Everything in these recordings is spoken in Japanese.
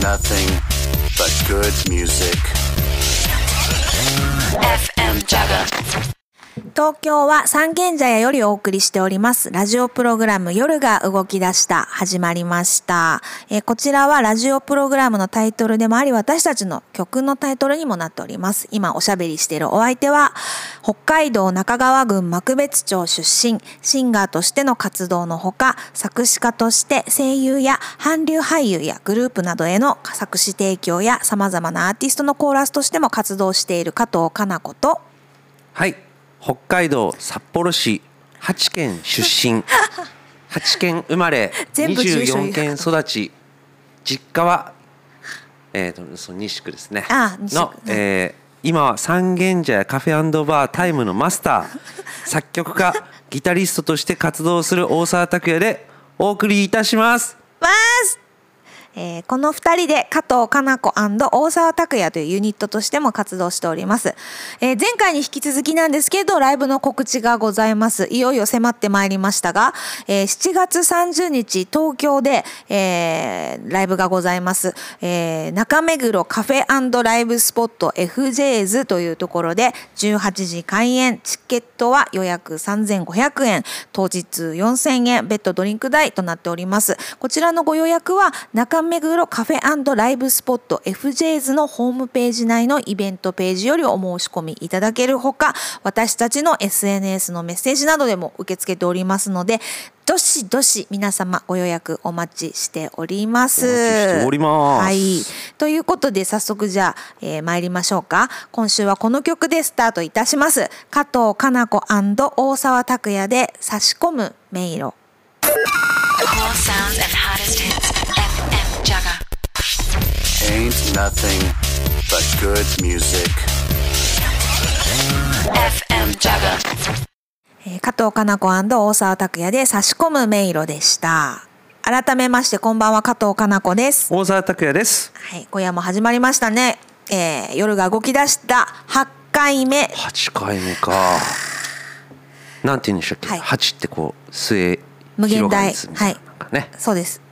nothing but good music. FM Jaga. 東京は三軒茶屋よりお送りしております。ラジオプログラム夜が動き出した。始まりました、えーこちらはラジオプログラムのタイトルでもあり私たちの曲のタイトルにもなっております。今おしゃべりしているお相手は北海道中川郡幕別町出身。シンガーとしての活動のほか作詞家として声優や韓流俳優やグループなどへの作詞提供や様々なアーティストのコーラスとしても活動している加藤かな子と。はい。北海道札幌市八県出身。八県生まれ全部住所言う24県育ち。実家はえー、とその西区ですね。の、えー今は三軒茶屋カフェバータイムのマスター。作曲家ギタリストとして活動する大沢拓也でお送りいたします。ます、えーこの2人で加藤かな子大沢拓也というユニットとしても活動しております、えー前回に引き続きなんですけどライブの告知がございます。いよいよ迫ってまいりましたが、えー7月30日東京で、えーライブがございます、えー中目黒カフェライブスポット FJ's というところで18時開演チケットは予約3500円当日4000円ベッドドリンク代となっております。こちらのご予約は中目黒カフェライブスポット FJ's のホームページ内のイベントページよりお申し込みいただけるほか私たちの SNS のメッセージなどでも受け付けておりますのでどしどし皆様ご予約お待ちしております。お待ちしておりますはい。ということで早速じゃあ、えー参りましょうか。今週はこの曲でスタートいたします。加藤かな子大沢拓也で差し込む迷路。Ain't nothing but good music. FM ー加藤かな子大沢拓也で差し込む迷路でした。改めましてこんばんは加藤かな子です。大沢拓也ですはい、今夜も始まりましたね。えー夜が動き出した8回目。8回目かなんて言うんでしたっけ、はい8ってこう末無限大広がりみたいそうです。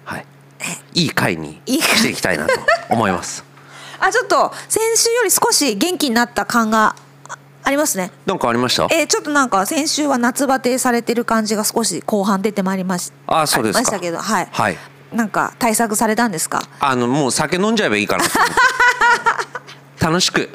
はい、いい回。にしていきたいなと思います。あ、ちょっと先週より少し元気になった感があありますね。なんかありました？えーちょっとなんか先週は夏バテされてる感じが少し後半出てまいりましあそうですましたけど、はい。はい。なんか対策されたんですか？あのもう酒飲んじゃえばいいかな 楽しく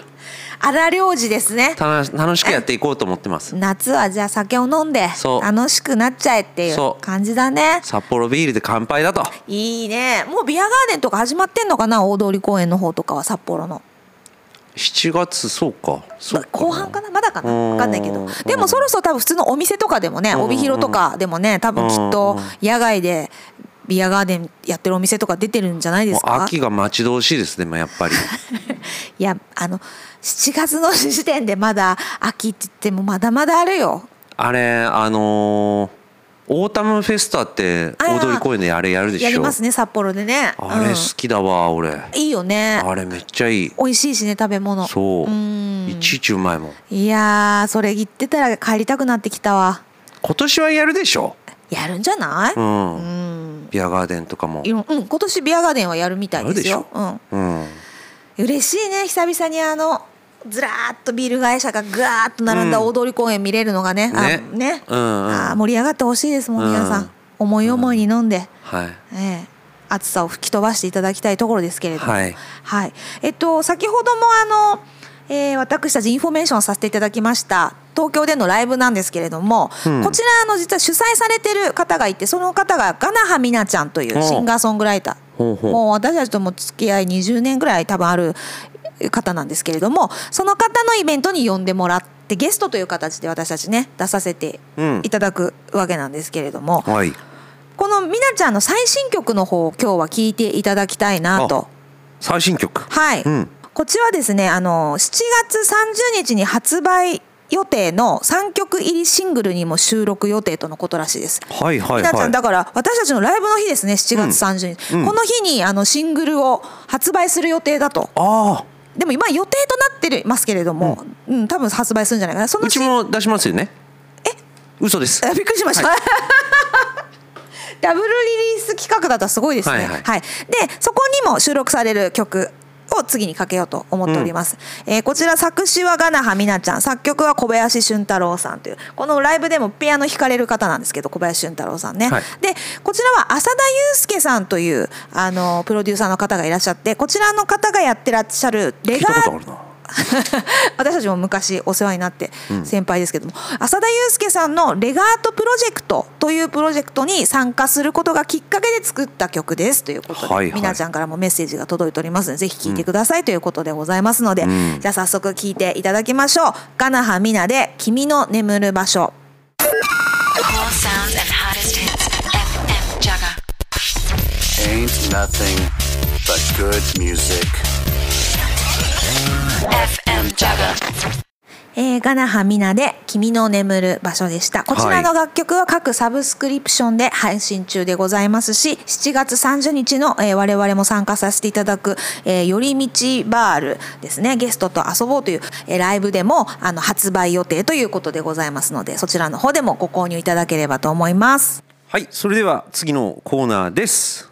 荒領事ですね。楽しくやっていこうと思ってます。夏はじゃあ酒を飲んで楽しくなっちゃえっていう感じだね。札幌ビールで乾杯だと。いいね。もうビアガーデンとか始まってんのかな？大通公園の方とかは札幌の。7月そうか。そうか。後半かな？まだかな？うん。分かんないけど。でもそろそろ多分普通のお店とかでもね帯広とかでもね多分きっと野外でビアガーデンやってるお店とか出てるんじゃないですか？秋が待ち遠しいですねやっぱり。いやあの7月の時点でまだ秋って言ってもまだまだあるよ。あれあのーオータムフェスタってあー。大通公園であれやるでしょ？やりますね札幌でね。あれ好きだわ、俺。うんいいよね。あれめっちゃいい。美味しいしね食べ物。そう。うん。いちいちうまいもん。いやーそれ言ってたら帰りたくなってきたわ。今年はやるでしょ？やるんじゃない？うん、うん。ビアガーデンとかも。いろうん今年ビアガーデンはやるみたいですよ。うん。うん。嬉しいね久々にあのずらーっとビール会社がぐわーっと並んだ大通公園見れるのがね、あね。ね、うんうん。あー盛り上がってほしいですもん皆さん、うん思い思いに飲んで、はい。ええ。暑さを吹き飛ばしていただきたいところですけれども。はい。はい。えっと先ほどもあの、えー私たちインフォメーションさせていただきました東京でのライブなんですけれども、うん。こちらあの実は主催されてる方がいてその方が我那覇美奈ちゃんというシンガーソングライター。もう私たちとも付き合い20年ぐらい多分ある方なんですけれどもその方のイベントに呼んでもらってゲストという形で私たちね出させてうん。いただくわけなんですけれども、はい。このみなちゃんの最新曲の方を今日は聴いていただきたいなと。最新曲。はい、うん。こっちはですねあの7月30日に発売予定の3曲入りシングルにも収録予定とのことらしいです。はいはいみなちゃはいんだから私たちのライブの日ですね7月30日、うん。この日にあのシングルを発売する予定だと。ああでも今予定となってますけれども、うん。多分発売するんじゃないかな。そのうちも出しますよね。え？嘘です。あびっくりしました、ダブルリリース企画だったらすごいですね。ははい。い、でそこにも収録される曲を次にかけようと思っております、えーこちら作詞はガナハミナちゃん。作曲は小林俊太郎さんという。このライブでもピアノ弾かれる方なんですけど小林俊太郎さんね、はい。でこちらは浅田祐介さんというあのプロデューサーの方がいらっしゃってこちらの方がやってらっしゃるレガー 私たちも昔お世話になって先輩ですけども、浅田祐介さんの「レガートプロジェクト」というプロジェクトに参加することがきっかけで作った曲ですということで、はいはいみなちゃんからもメッセージが届いておりますのでぜひ聴いてくださいということでございますので、んじゃあ早速聴いていただきましょう。ガナハミナで「君の眠る場所」. Ain't nothing but good music. ガナハミナで「君の眠る場所」でした。こちらの楽曲は各サブスクリプションで配信中でございますし7月30日の、えー我々も参加させていただく「えー、寄り道バール」ですね。ゲストと遊ぼうという、えーライブでもあの発売予定ということでございますのでそちらの方でもご購入いただければと思います。はいそれでは次のコーナーです。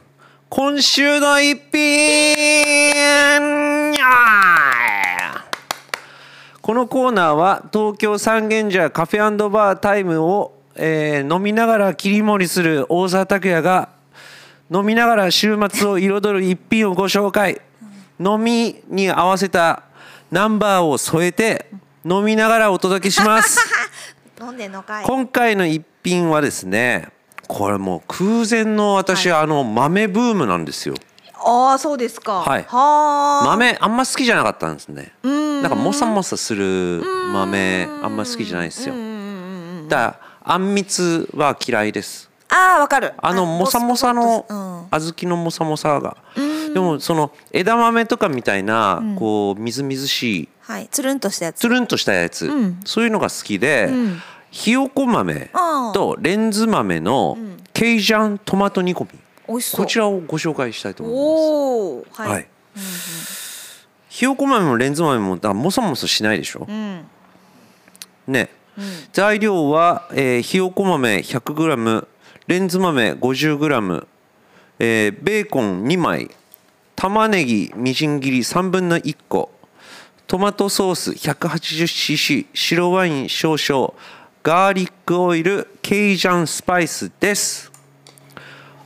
今週の一品このコーナーは東京三軒茶屋カフェバータイムを、えー飲みながら切り盛りする大沢拓也が飲みながら週末を彩る一品をご紹介。飲みに合わせたナンバーを添えて飲みながらお届けします。飲んでんのかい。今回の一品はですねこれもう空前の私、あの豆ブームなんですよああそうですか。はい。はあ。豆あんま好きじゃなかったんですね。なんかモサモサする豆あんま好きじゃないですよ。だからあんみつは嫌いです。ああわかる。あのモサモサのうん。小豆のモサモサが。でもその枝豆とかみたいなこうみずみずしいはい。つるんとしたやつ。つるんとしたやつ、ん。そういうのが好きで、ん。ひよこ豆とレンズ豆のケイジャントマト煮込みこちらをご紹介したいと思います。はい、はい。ひよこ豆もレンズ豆もだもそもそしないでしょ、うん。ね、材料は、えーひよこ豆 100g レンズ豆 50g、えーベーコン2枚玉ねぎみじん切り3分の1個トマトソース 180cc 白ワイン少々ガーリックオイルケイジャンスパイスです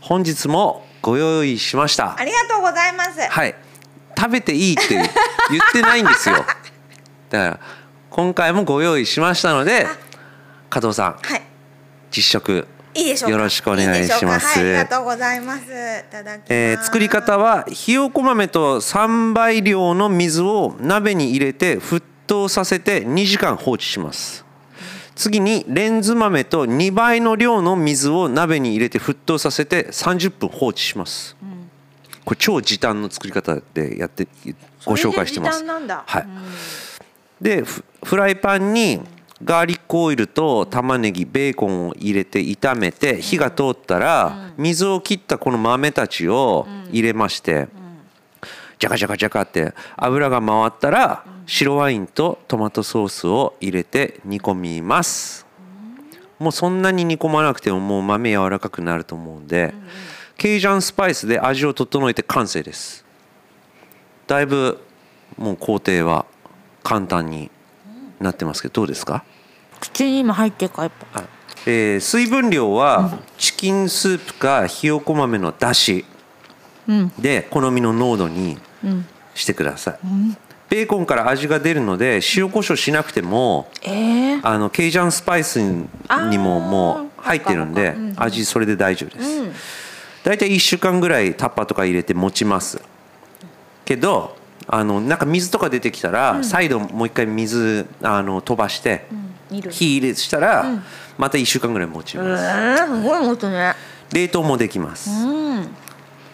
本日もご用意しました。ありがとうございます。はい。食べていいって言ってないんですよ。だから今回もご用意しましたので加藤さんはい。実食いいでしょうか？よろしくお願いします。はい、ありがとうございます、えー作り方はひよこ豆と3倍量の水を鍋に入れて沸騰させて2時間放置します次にレンズ豆と2倍の量の水を鍋に入れて沸騰させて30分放置します、これ超時短の作り方でやってご紹介してます。で時短なんだ。はい、でフフライパンにガーリックオイルと玉ねぎベーコンを入れて炒めて火が通ったら水を切ったこの豆たちを入れましてジャカジャカジャカって油が回ったら白ワインとトマトソースを入れて煮込みます。もうそんなに煮込まなくてももう豆柔らかくなると思うんでケイジャンスパイスで味を整えて完成です。だいぶもう工程は簡単になってますけどどうですか、口に今入ってるかやっぱ。はいえー水分量はチキンスープかひよこ豆のだしうん。で好みの濃度にうん。してください、ベーコンから味が出るので塩コショウしなくてもえー、あのケイジャンスパイスにももう入ってるんで味それで大丈夫です、大体1週間ぐらいタッパーとか入れて持ちます。けどあのなんか水とか出てきたら、再度もう一回水あの飛ばして、煮る。火入れしたら、また1週間ぐらい持ちえます、ー、すごいことね。冷凍もできます、うんうん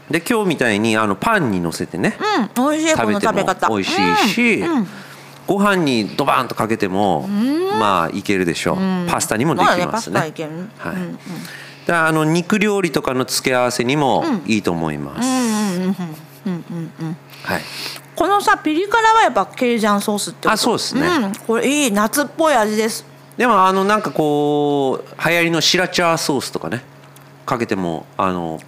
で今日みたいにあのパンにのせてね、美味しい食べても美味しいし、ご飯にドバンとかけても、まあいけるでしょう、パスタにもできますね,、タいける。はい。うんうあの肉料理とかの付け合わせにもいいと思います、はい。このさピリ辛はやっぱケイジャンソースってあそうですね。うん、これいい夏っぽい味です。でもあのなんかこう流行りのシラチャーソースとかね。かけてもあの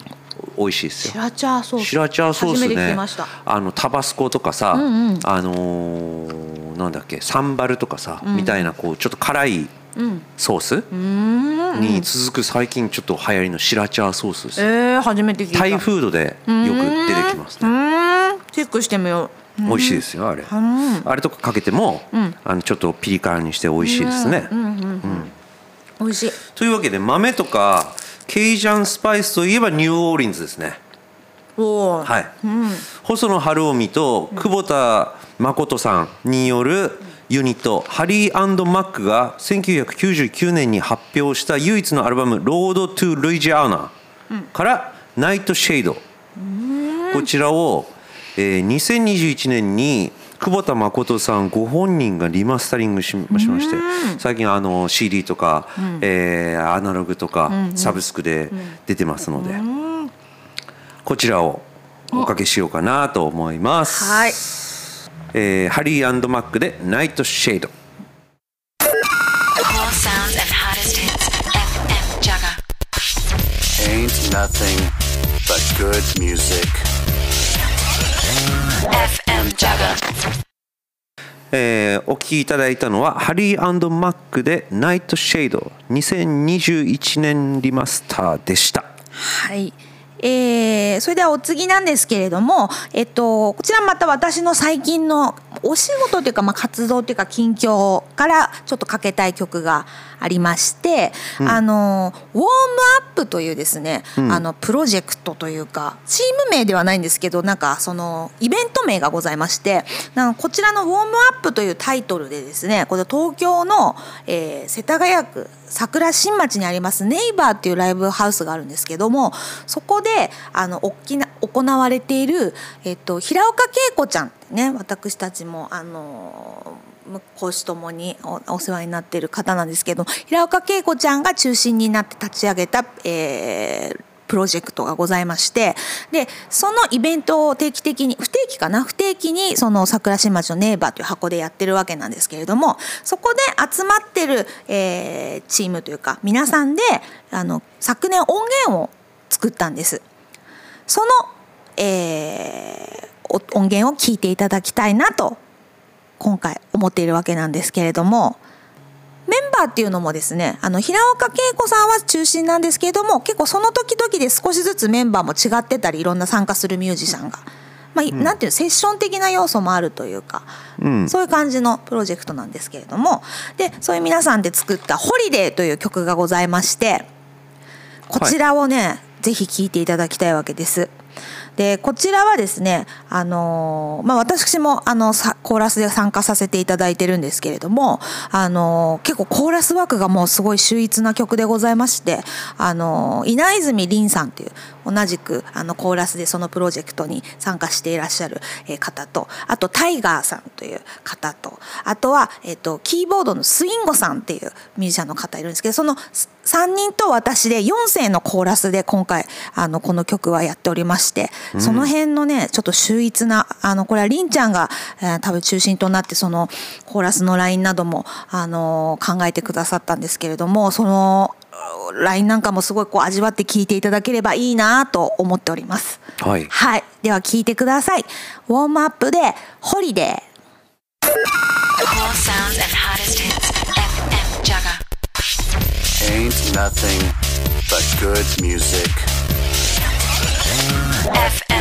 美味しいですよ。シラチャーソース。シラチャーソースね。きました。あのタバスコとかさ、んうん。あのーなんだっけサンバルとかさ、みたいなこうちょっと辛いうん。ソースに続く最近ちょっと流行りのシラチャーソースです、えー、初めて聞いた。タイフードでよく出てきますうねチェックしてみよう。美味しいですよあれ。うん。あれとかかけても、ん。あのちょっとピリ辛にして美味しいですね、うんうん。うん。美味しい。というわけで豆とかケイジャンスパイスといえばニューオーリンズですね。はい、うん、細野晴臣と久保田麻琴さんによるユニット、 Harry & Mac が1999年に発表した唯一のアルバム「 Road to Louisiana」から「 Night Shade」こちらを、えー2021年に久保田麻琴さんご本人がリマスタリングししまして最近あの CD とか、えーアナログとかサブスクで出てますのでこちらをおかけしようかなと思います。はいえーハリーマックで「ナイト・シェイド」. Ain't nothing but good music. FM. えーお聴きいただいたのはハリーマックで「ナイト・シェイド」2021年リマスターでした。はい。えーそれではお次なんですけれども、えっと、こちらまた私の最近のお仕事というか、まあ、活動というか近況からちょっとかけたい曲がありまして、あのウォームアップというですね、あのプロジェクトというかチーム名ではないんですけどなんかそのイベント名がございましてなんかこちらの「ウォームアップ」というタイトルでですねこれ東京の、えー世田谷区桜新町にありますネイバーっていうライブハウスがあるんですけどもそこであの大きな行われている、えっと、平岡恵子ちゃんね私たちもあの講師ともにお世話になっている方なんですけど平岡恵子ちゃんが中心になって立ち上げた、えープロジェクトがございましてでそのイベントを定期的に不定期かな？不定期にその桜新町のネイバーという箱でやってるわけなんですけれどもそこで集まってる、えーチームというか皆さんであの昨年音源を作ったんです。その、えー音源を聞いていただきたいなと今回思っているわけなんですけれどもメンバーっていうのもですねあの平岡恵子さんは中心なんですけれども結構その時々で少しずつメンバーも違ってたりいろんな参加するミュージシャンが。まあいなんていうのセッション的な要素もあるというか、うんそういう感じのプロジェクトなんですけれどもでそういう皆さんで作った「ホリデーという曲がございましてこちらをね、ぜひ聴いていただきたいわけです。でこちらはですね、あのまあ、私もあのコーラスで参加させていただいてるんですけれども、あの結構コーラスワークがもうすごい秀逸な曲でございまして、あの稲泉凛さんっていう同じくあのコーラスでそのプロジェクトに参加していらっしゃるえー方とあとタイガーさんという方とあとは、えっとキーボードのスインゴさんっていうミュージシャンの方いるんですけどその3人と私で4世のコーラスで今回あのこの曲はやっておりまして、その辺のねちょっと秀逸なあのこれはりんちゃんが、えー多分中心となってそのコーラスのラインなども、あの考えてくださったんですけれどもそのラインなんかもすごいこう味わって聴いていただければいいなと思っております。はいはい、では聴いてください。ウォームアップでホリデー。Ain't nothing but good music. FM.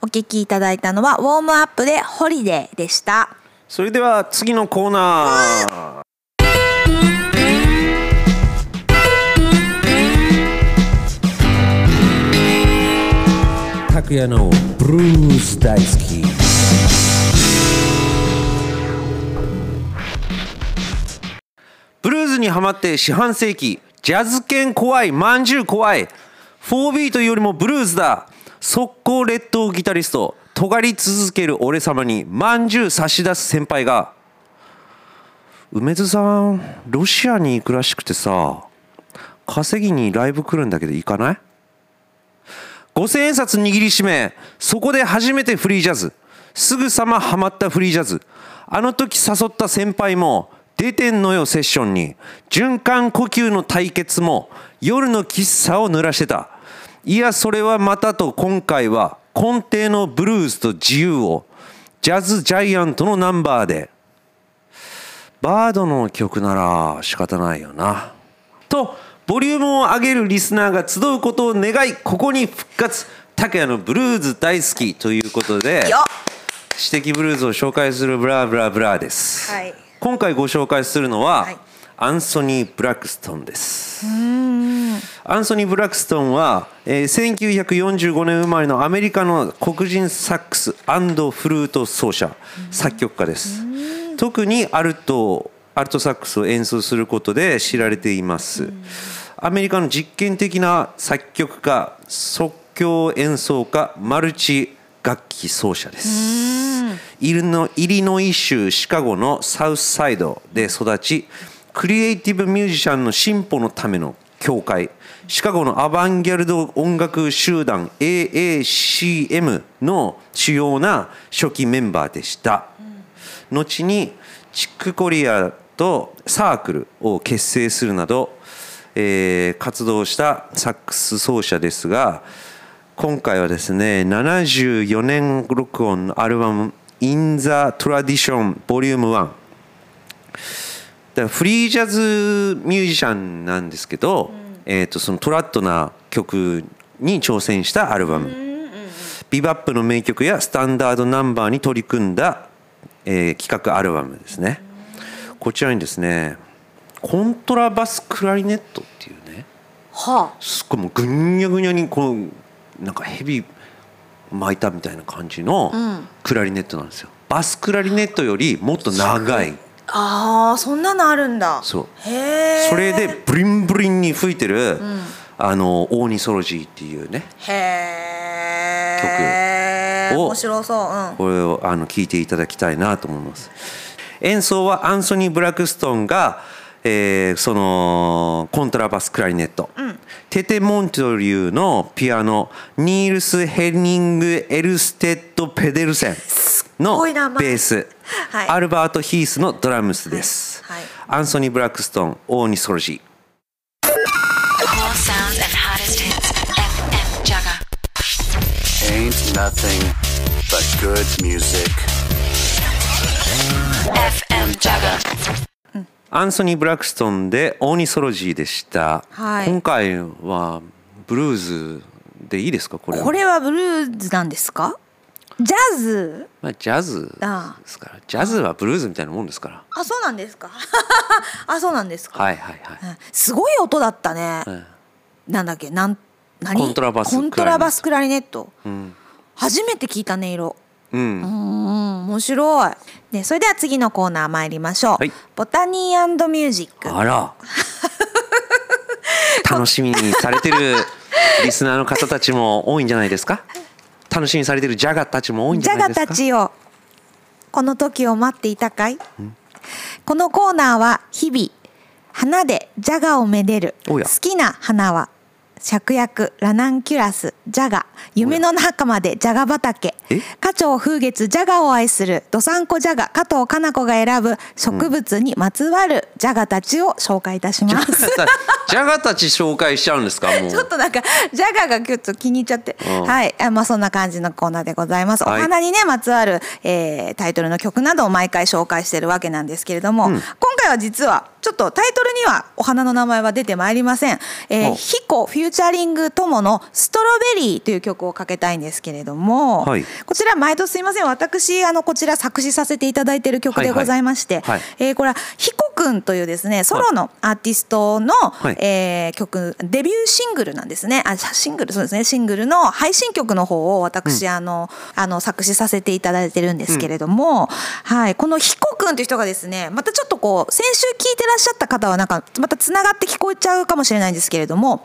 お聴きいただいたのはウォームアップで Holiday でした。それでは次のコーナー拓也のブルース大好き。ブルーズにハマって四半世紀。ジャズ犬怖いまんじゅう怖い。4ビートよりもブルーズだ。速攻列島ギタリスト。尖り続ける俺様にまんじゅう差し出す先輩が。梅津さんロシアに行くらしくてさ稼ぎにライブ来るんだけど行かない？5000円札握りしめそこで初めてフリージャズ。すぐさまハマったフリージャズ。あの時誘った先輩も出てんのよセッションに。循環呼吸の対決も夜の喫茶を濡らしてた。いやそれはまたと今回は根底のブルースと自由を。ジャズジャイアントのナンバーで。バードの曲なら仕方ないよな。とボリュームを上げるリスナーが集うことを願いここに復活。拓也のブルーズ大好きということでよ私的ブルーズを紹介するブラブラブラです、はい。今回ご紹介するのは、はい。アンソニー・ブラックストンですアンソニー・ブラックストンは、えー1945年生まれのアメリカの黒人サックスフルート奏者作曲家です。特にアルトアルトサックスを演奏することで知られています。アメリカの実験的な作曲家即興演奏家マルチ楽器奏者です。イリノイリノイ州シカゴのサウスサイドで育ちクリエイティブミュージシャンの進歩のための協会シカゴのアバンギャルド音楽集団 AACM の主要な初期メンバーでした、後にチックコリアとサークルを結成するなど、えー活動したサックス奏者ですが今回はですね74年録音のアルバム「In the Tradition Vol.1」だフリージャズミュージシャンなんですけど、えー、とそのトラットな曲に挑戦したアルバム、ビバップの名曲やスタンダードナンバーに取り組んだ、えー企画アルバムですね、こちらにですねコントラバスクラリネットっていうねはすっごいもうぐにゃぐにゃにこうなんかヘビ巻いたみたいな感じのクラリネットなんですよ。バスクラリネットよりもっと長い。ああーそんなのあるんだ。そう。へえそれでブリンブリンに吹いてる、あの Ornithology っていうねへえ曲を。面白そう。うん。これをあの聞いていただきたいなと思います演奏はアンソニー・ブラックストンが、えーそのコントラバスクラリネット、テテ・モントリューのピアノニールス・ヘニング・エルステッド・ペデルセンのベース、はい。アルバート・ヒースのドラムスです、はい。はい。アンソニー・ブラックストン Ornithology. Ain't nothing but good music. アンソニー・ブラックストンでオーニソロジーでした、はい。今回はブルーズでいいですか？これは。これはブルーズなんですか？ジャズ？まあ、ジャズですから。ジャズはブルーズみたいなもんですから。あそうなんですか？あそうなんですか、はいはいはい、うん。すごい音だったね、うん。なんだっけ？なん何？コントラバスコントラバスクラリネット。うん。初めて聞いた音色うん。うん面白い。でそれでは次のコーナー参りましょう、はい。ボタニーミュージック。あら。楽しみにされてるリスナーの方たちも多いんじゃないですか？楽しみにされてるジャガたちも多いんじジャガゃないですか？たちよこの時を待っていたかい？このコーナーは日々花でジャガをめでる好きな花は芍薬ラナンキュラスジャガ夢の仲間でジャガ畑。え花鳥風月ジャガを愛するドサンコジャガ加藤かな子が選ぶ植物にまつわるジャガたちを紹介いたします、ジャガたち紹介しちゃうんですか？もう。ちょっとなんかジャガがちょっと気に入っちゃって、うん。はい。あまあそんな感じのコーナーでございます、はい。お花にねまつわる、えータイトルの曲などを毎回紹介してるわけなんですけれども、今回は実はちょっとタイトルにはお花の名前は出てまいりません、えーお。ヒコフューチャリング友のストロベリーという曲をかけたいんですけれども、はいこちら毎度すいません。私あのこちら作詞させていただいている曲でございまして、はい。はいはいえーこれはヒコくんというですねソロのアーティストの、い。えー曲デビューシングルなんですね。あシングルそうですね。シングルの配信曲の方を私、あのあの作詞させていただいてるんですけれども、はい、このヒコくんという人がですねまたちょっとこう先週聞いてらっしゃった方はなんかまたつながって聞こえちゃうかもしれないんですけれども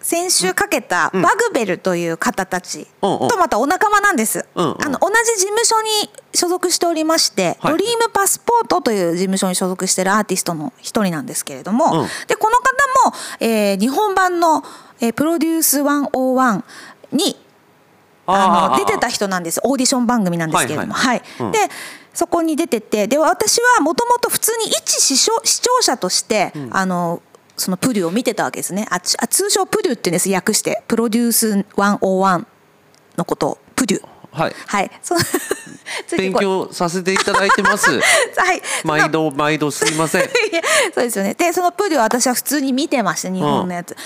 先週かけたバグベルという方たちとまたお仲間なんです。うんうん。あの同じ事務所に所属しておりまして、はい。ドリームパスポートという事務所に所属しているアーティストの一人なんですけれども、うん。でこの方も、えー日本版の、えープロデュース101にあの出てた人なんです。オーディション番組なんですけれども。ははいでそこに出ててで私はもともと普通に一視聴視聴者として、あのそのプデュを見てたわけですね。あ通称プデュって言うんです。訳して。プロデュース101のこと。をプデュ。はい。はい。そ 勉強させていただいてます。はい。毎度毎度すいません。そうですよね。でそのプデュを私は普通に見てました日本のやつ、で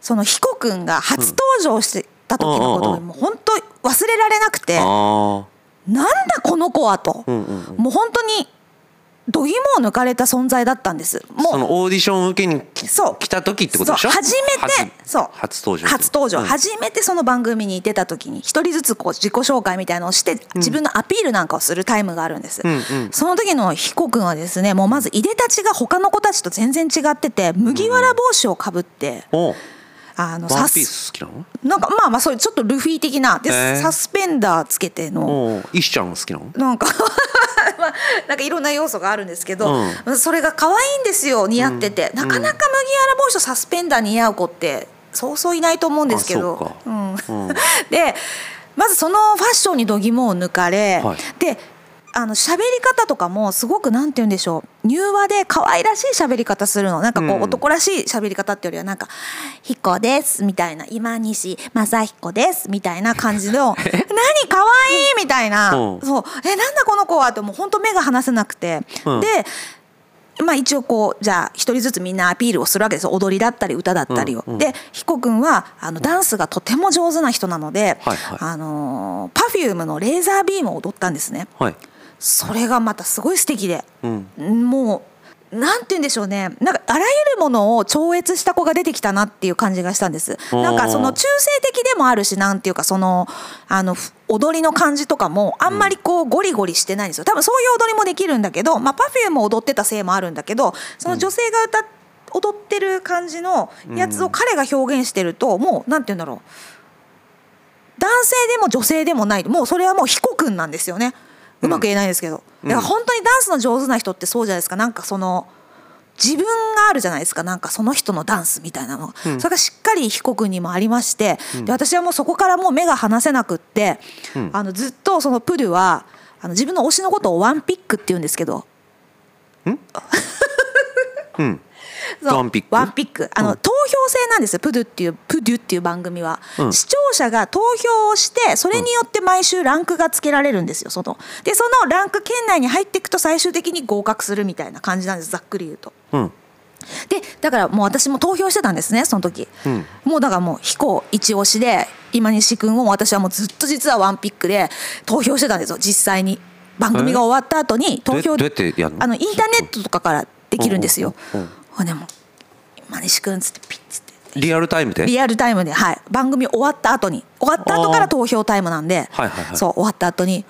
その彦君が初登場してた時のことうんうんうん。をもう本当忘れられなくて、なんだこの子はと、んうん。もう本当に度肝を抜かれた存在だったんです。もそうのオーディション受けにきそう。来た時ってことでしょ？初めてそう。初登場初登場、うん。初めてその番組に出た時に一人ずつこう自己紹介みたいなのをして自分のアピールなんかをするタイムがあるんです、んうん。その時の彦君はですねもうまずいでたちが他の子たちと全然違ってて麦わら帽子をかぶって、おう。あのワンサスピース好きなの？なんかまあまあそういうちょっとルフィ的な。で、へー。サスペンダーつけての。おう。石ちゃん好きなの？なんかまあなんかいろんな要素があるんですけど、うそれが可愛いんですよ似合ってて、なかなか麦わら帽子とサスペンダー似合う子ってそうそういないと思うんですけど。うん。うん。でまずそのファッションに度肝を抜かれ、はい。であの喋り方とかもすごくなんて言うんでしょう。柔和で可愛らしい喋り方するの。なんかこうん。う男らしい喋り方ってよりはなんか「彦です」みたいな「今西正彦です」みたいな感じの「何？可愛い！みたいな。うん。そう「えなんだこの子は」ってもう本当目が離せなくて、うん。でまあ一応こうじゃあ一人ずつみんなアピールをするわけですよ。踊りだったり歌だったりを。うんうんで彦君はあのダンスがとても上手な人なので、はいはい。あのパフュームのレーザービームを踊ったんですね。はい。それがまたすごい素敵で、うん。もうなんて言うんでしょうね。なんかあらゆるものを超越した子が出てきたなっていう感じがしたんです。ー。なんかその中性的でもあるしなんていうかそのあのふ踊りの感じとかもあんまりこうゴリゴリしてないんですよ。多分そういう踊りもできるんだけど、まあ、パフュームも踊ってたせいもあるんだけどその女性が歌っ踊ってる感じのやつを彼が表現してるともうなんて言うんだろう。男性でも女性でもない。もうそれはもう彦君なんですよねうまく言えないですけど、だから本当にダンスの上手な人ってそうじゃないですか。なんかその自分があるじゃないですか。なんかその人のダンスみたいなのが、それがしっかり彦君にもありまして、で私はもうそこからもう目が離せなくって、あのずっとそのプデュはあの自分の推しのことをワンピックって言うんですけど。うん？そ うワンピック？ワンピック。あの、投票制なんですよプドゥっていうプデュっていう番組は、うん。視聴者が投票をしてそれによって毎週ランクがつけられるんですよその。でそのランク圏内に入っていくと最終的に合格するみたいな感じなんですざっくり言うと。うん。でだからもう私も投票してたんですねその時、うん。もうだからもう彦一押しで今西君を私はもうずっと実はワンピックで投票してたんですよ実際に。番組が終わった後に投票あのインターネットとかからできるんですよ。うんうんでもう今西君っつってピッつってリアルタイムで？リアルタイムで、はい、番組終わった後に。終わった後から投票タイムなんで、はいはいはい。そう終わった後に。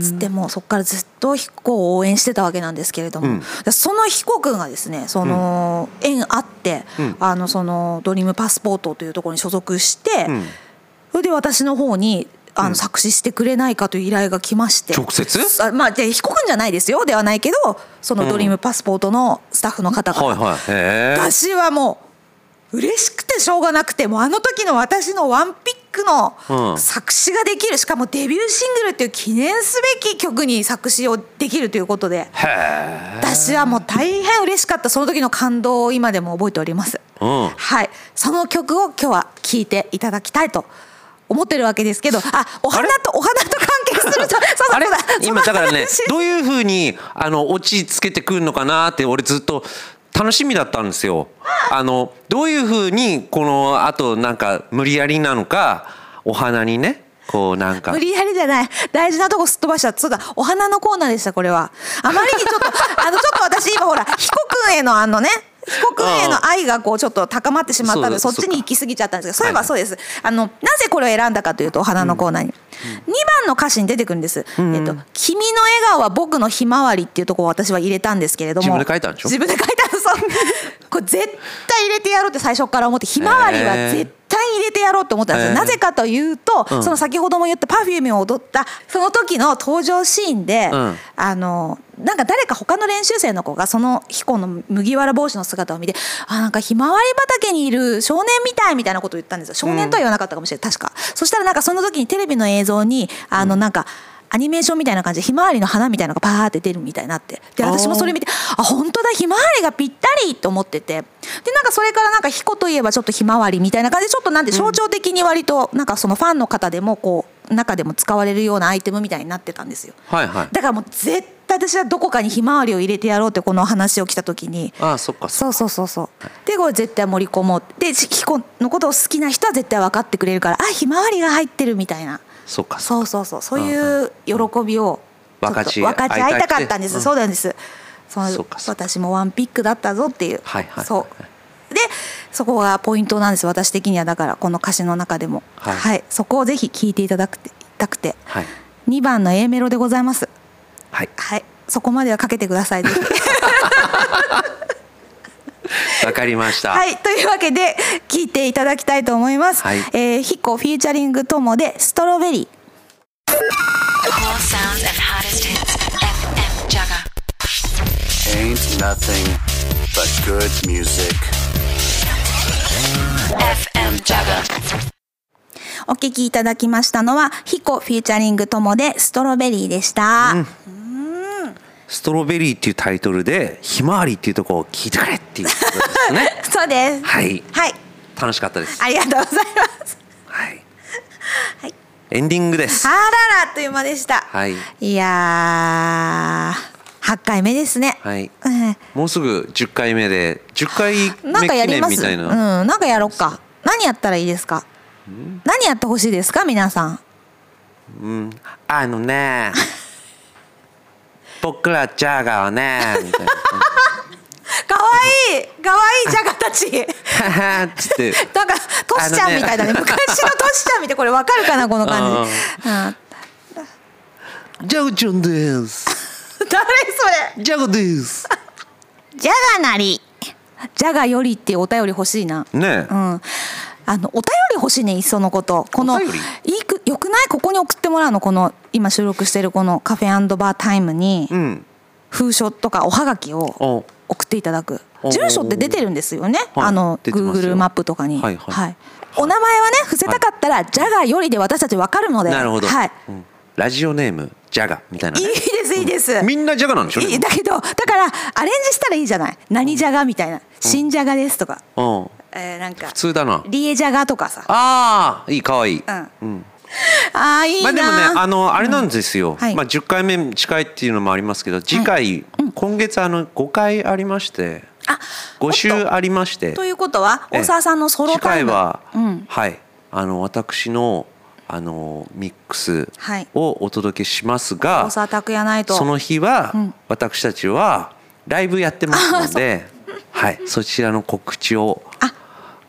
つってもうそこからずっと彦を応援してたわけなんですけれども、うん。でその彦君がですねその、縁あって、うん。あのそのドリームパスポートというところに所属して、うん。それで私の方にあの作詞してくれないかという依頼が来まして。直接？あまあで彦君じゃないですよ。ではないけどそのドリームパスポートのスタッフの方から、はいはい。私はもう嬉しくてしょうがなくてもうあの時の私のワンピックうん。の作詞ができる。しかもデビューシングルっていう記念すべき曲に作詞をできるということで。私はもう大変嬉しかった。その時の感動を今でも覚えております。うん。はい。その曲を今日は聴いていただきたいと思ってるわけですけどあお花とお花と関係する そうそうあれ？そうだ今だからねどういうふうにあのオチつけてくるのかなって俺ずっと楽しみだったんですよ。あのどういうふうにこのあとなんか無理やりなのかお花にねこうなんか。無理やりじゃない。大事なとこすっ飛ばした。そうだお花のコーナーでしたこれは。あまりにちょっとあのちょっと私今ほら彦君へのあのね彦君への愛がこうちょっと高まってしまったのでそっちに行き過ぎちゃったんですけどそういえはいばそうです、あのなぜこれを選んだかというとお花のコーナーに、2番の歌詞に出てくるんです「えっと、君の笑顔は僕のひまわり」っていうところを私は入れたんですけれども自分で書いたんでしょ？自分で書いたの。そう。これ絶対入れてやろうって最初から思ってひまわりは絶対入れてやろうと思ったんですよ、へーなぜかというと、うん。その先ほども言った Perfume を踊ったその時の登場シーンで、うん。あのなんか誰か他の練習生の子がその彦の麦わら帽子の姿を見てあなんかひまわり畑にいる少年みたいみたいなことを言ったんですよ。少年とは言わなかったかもしれない。確か。そしたらなんかその時にテレビの映像にあのなんか、アニメーションみたいな感じでひまわりの花みたいなのがパーって出るみたいになって。で私もそれ見てあ本当だひまわりがぴったりと思ってて。でなんかそれからなんか彦といえばちょっとひまわりみたいな感じでちょっとなんて象徴的に割となんかそのファンの方でもこう中でも使われるようなアイテムみたいになってたんですよ。はいはい。だからもう絶対私はどこかにひまわりを入れてやろうってこの話を来た時にああそっかそうそうそうそうでこれ絶対盛り込もうで彦のことを好きな人は絶対分かってくれるか。らあひまわりが入ってるみたいなそっか。そうそうそう。そういう喜びを分かち合いたかったんです、うん。そうなんです。そうそうかそうか。私もワンピックだったぞっていう、はいはいそう。でそこがポイントなんです。私的には。だからこの歌詞の中でも。はい。そこをぜひ聴いていただくてたくてはい。2番の A メロでございます。はい。はい。そこまではかけてください。ぜひ わかりましたはい、というわけで聞いていただきたいと思います。はいえーヒコフィーチャリングともでストロベリー。All sounds and hottest hits. FM Jaga. Ain't nothing but good music. FM Jaga. お聞きいただきましたのはヒコフィーチャリングともでストロベリーでした。ストロベリーっていうタイトルでひまわりっていうところを聞いてくれっていうことですね そうです。はいはい、楽しかったですありがとうございます。はいはいエンディングですあららあっという間でした。はいいやー、8回目ですね。はいうんもうすぐ10回目で10回目記。念みたいな、うん、なんかやろっか。何やったらいいですか？何やってほしいですか、皆さん。うん、あのね 僕らジャガーはねみたいな。かわいい、かわいいジャガたち。つってなんかトシちゃんみたいだね。ね。昔のトシちゃんみたいこれわかるかなこの感じ、うん、ジャガちゃんです。誰それ？ジャガです。ジャガなり。ジャガよりっていうお便り欲しいな。ねうん。あのお便り欲しいねいっそのこと。このお便り？いいくよくない？ここに送ってもらうの？この今収録してるこのカフェバータイムにうん。封書とかおはがきをお。送っていただく。お。住所って出てるんですよね、はい。あの出てますよ。Google マップとかに、はいはい。お名前はね伏せたかったら、ジャガよりで私たちわかるので。なるほど、はい、うん。ラジオネームジャガみたいないね。いですいいです、みんなジャガなんでしょ？いいだけどだからアレンジしたらいいじゃない？何じゃがみたいな。新じゃがですとか、うん。えーなんか。普通だな。リエじゃがとかさ。ああいいかわいい、うん。うん あーいいな、まあでもねあのあれなんですよ、はい。まあ10回目近いっていうのもありますけど次回、今月あの5回ありましてあ5週ありまして。ということはええ。大沢さんのソロ次タイム。回は、うん。はい。あの私のあのミックスはい。をお届けしますが、大沢拓也ナイトその日は、うん。私たちはライブやってますので、はい、そちらの告知をあ。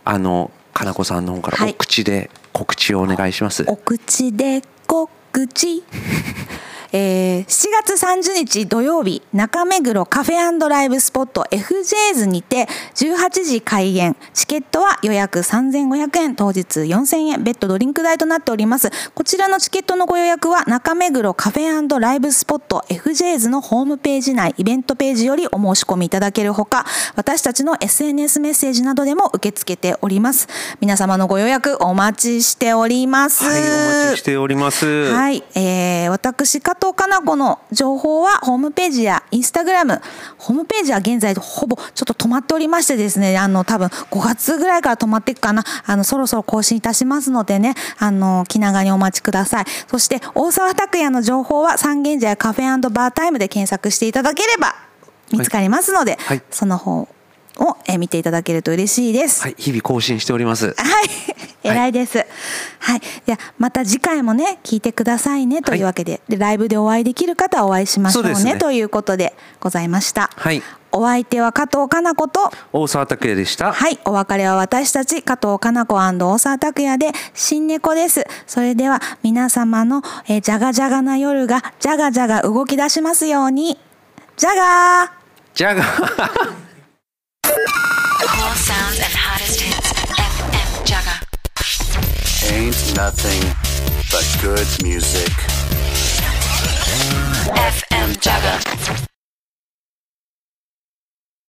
あのかなこさんの方からはい。お口で告知をお願いします。お口で告知 えー、7月30日土曜日中目黒カフェライブスポット FJ's にて18時開演。チケットは予約3500円。当日4000円。別途ドリンク代となっております。こちらのチケットのご予約は中目黒カフェライブスポット FJ's のホームページ内イベントページよりお申し込みいただけるほか私たちの SNS メッセージなどでも受け付けております。皆様のご予約お待ちしております。はい、お待ちしております。はい、えー、私加藤かな子の情報はホームページやインスタグラム。ホームページは現在ほぼちょっと止まっておりましてですねあの多分5月ぐらいから止まっていくかな。あのそろそろ更新いたしますのでねあの気長にお待ちください。そして大沢拓也の情報は三軒茶屋カフェバータイムで検索していただければ見つかりますので、はい。その方をえー見ていただけると嬉しいです、はい、日々更新しております。はい、偉いです。はい、じゃあまた次回もね聞いてくださいねというわけで,、でライブでお会いできる方はお会いしましょうねねということでございました。はい、お相手は加藤かな子と。大沢拓也でした。はい、お別れは私たち加藤かな子大沢拓也で新猫です。それでは皆様の、えー、じゃがじゃがな夜がじゃがじゃが動き出しますように。じゃがージャ More sounds and hottest hits. FM Jagger. Ain't nothing but good music. FM Jagger.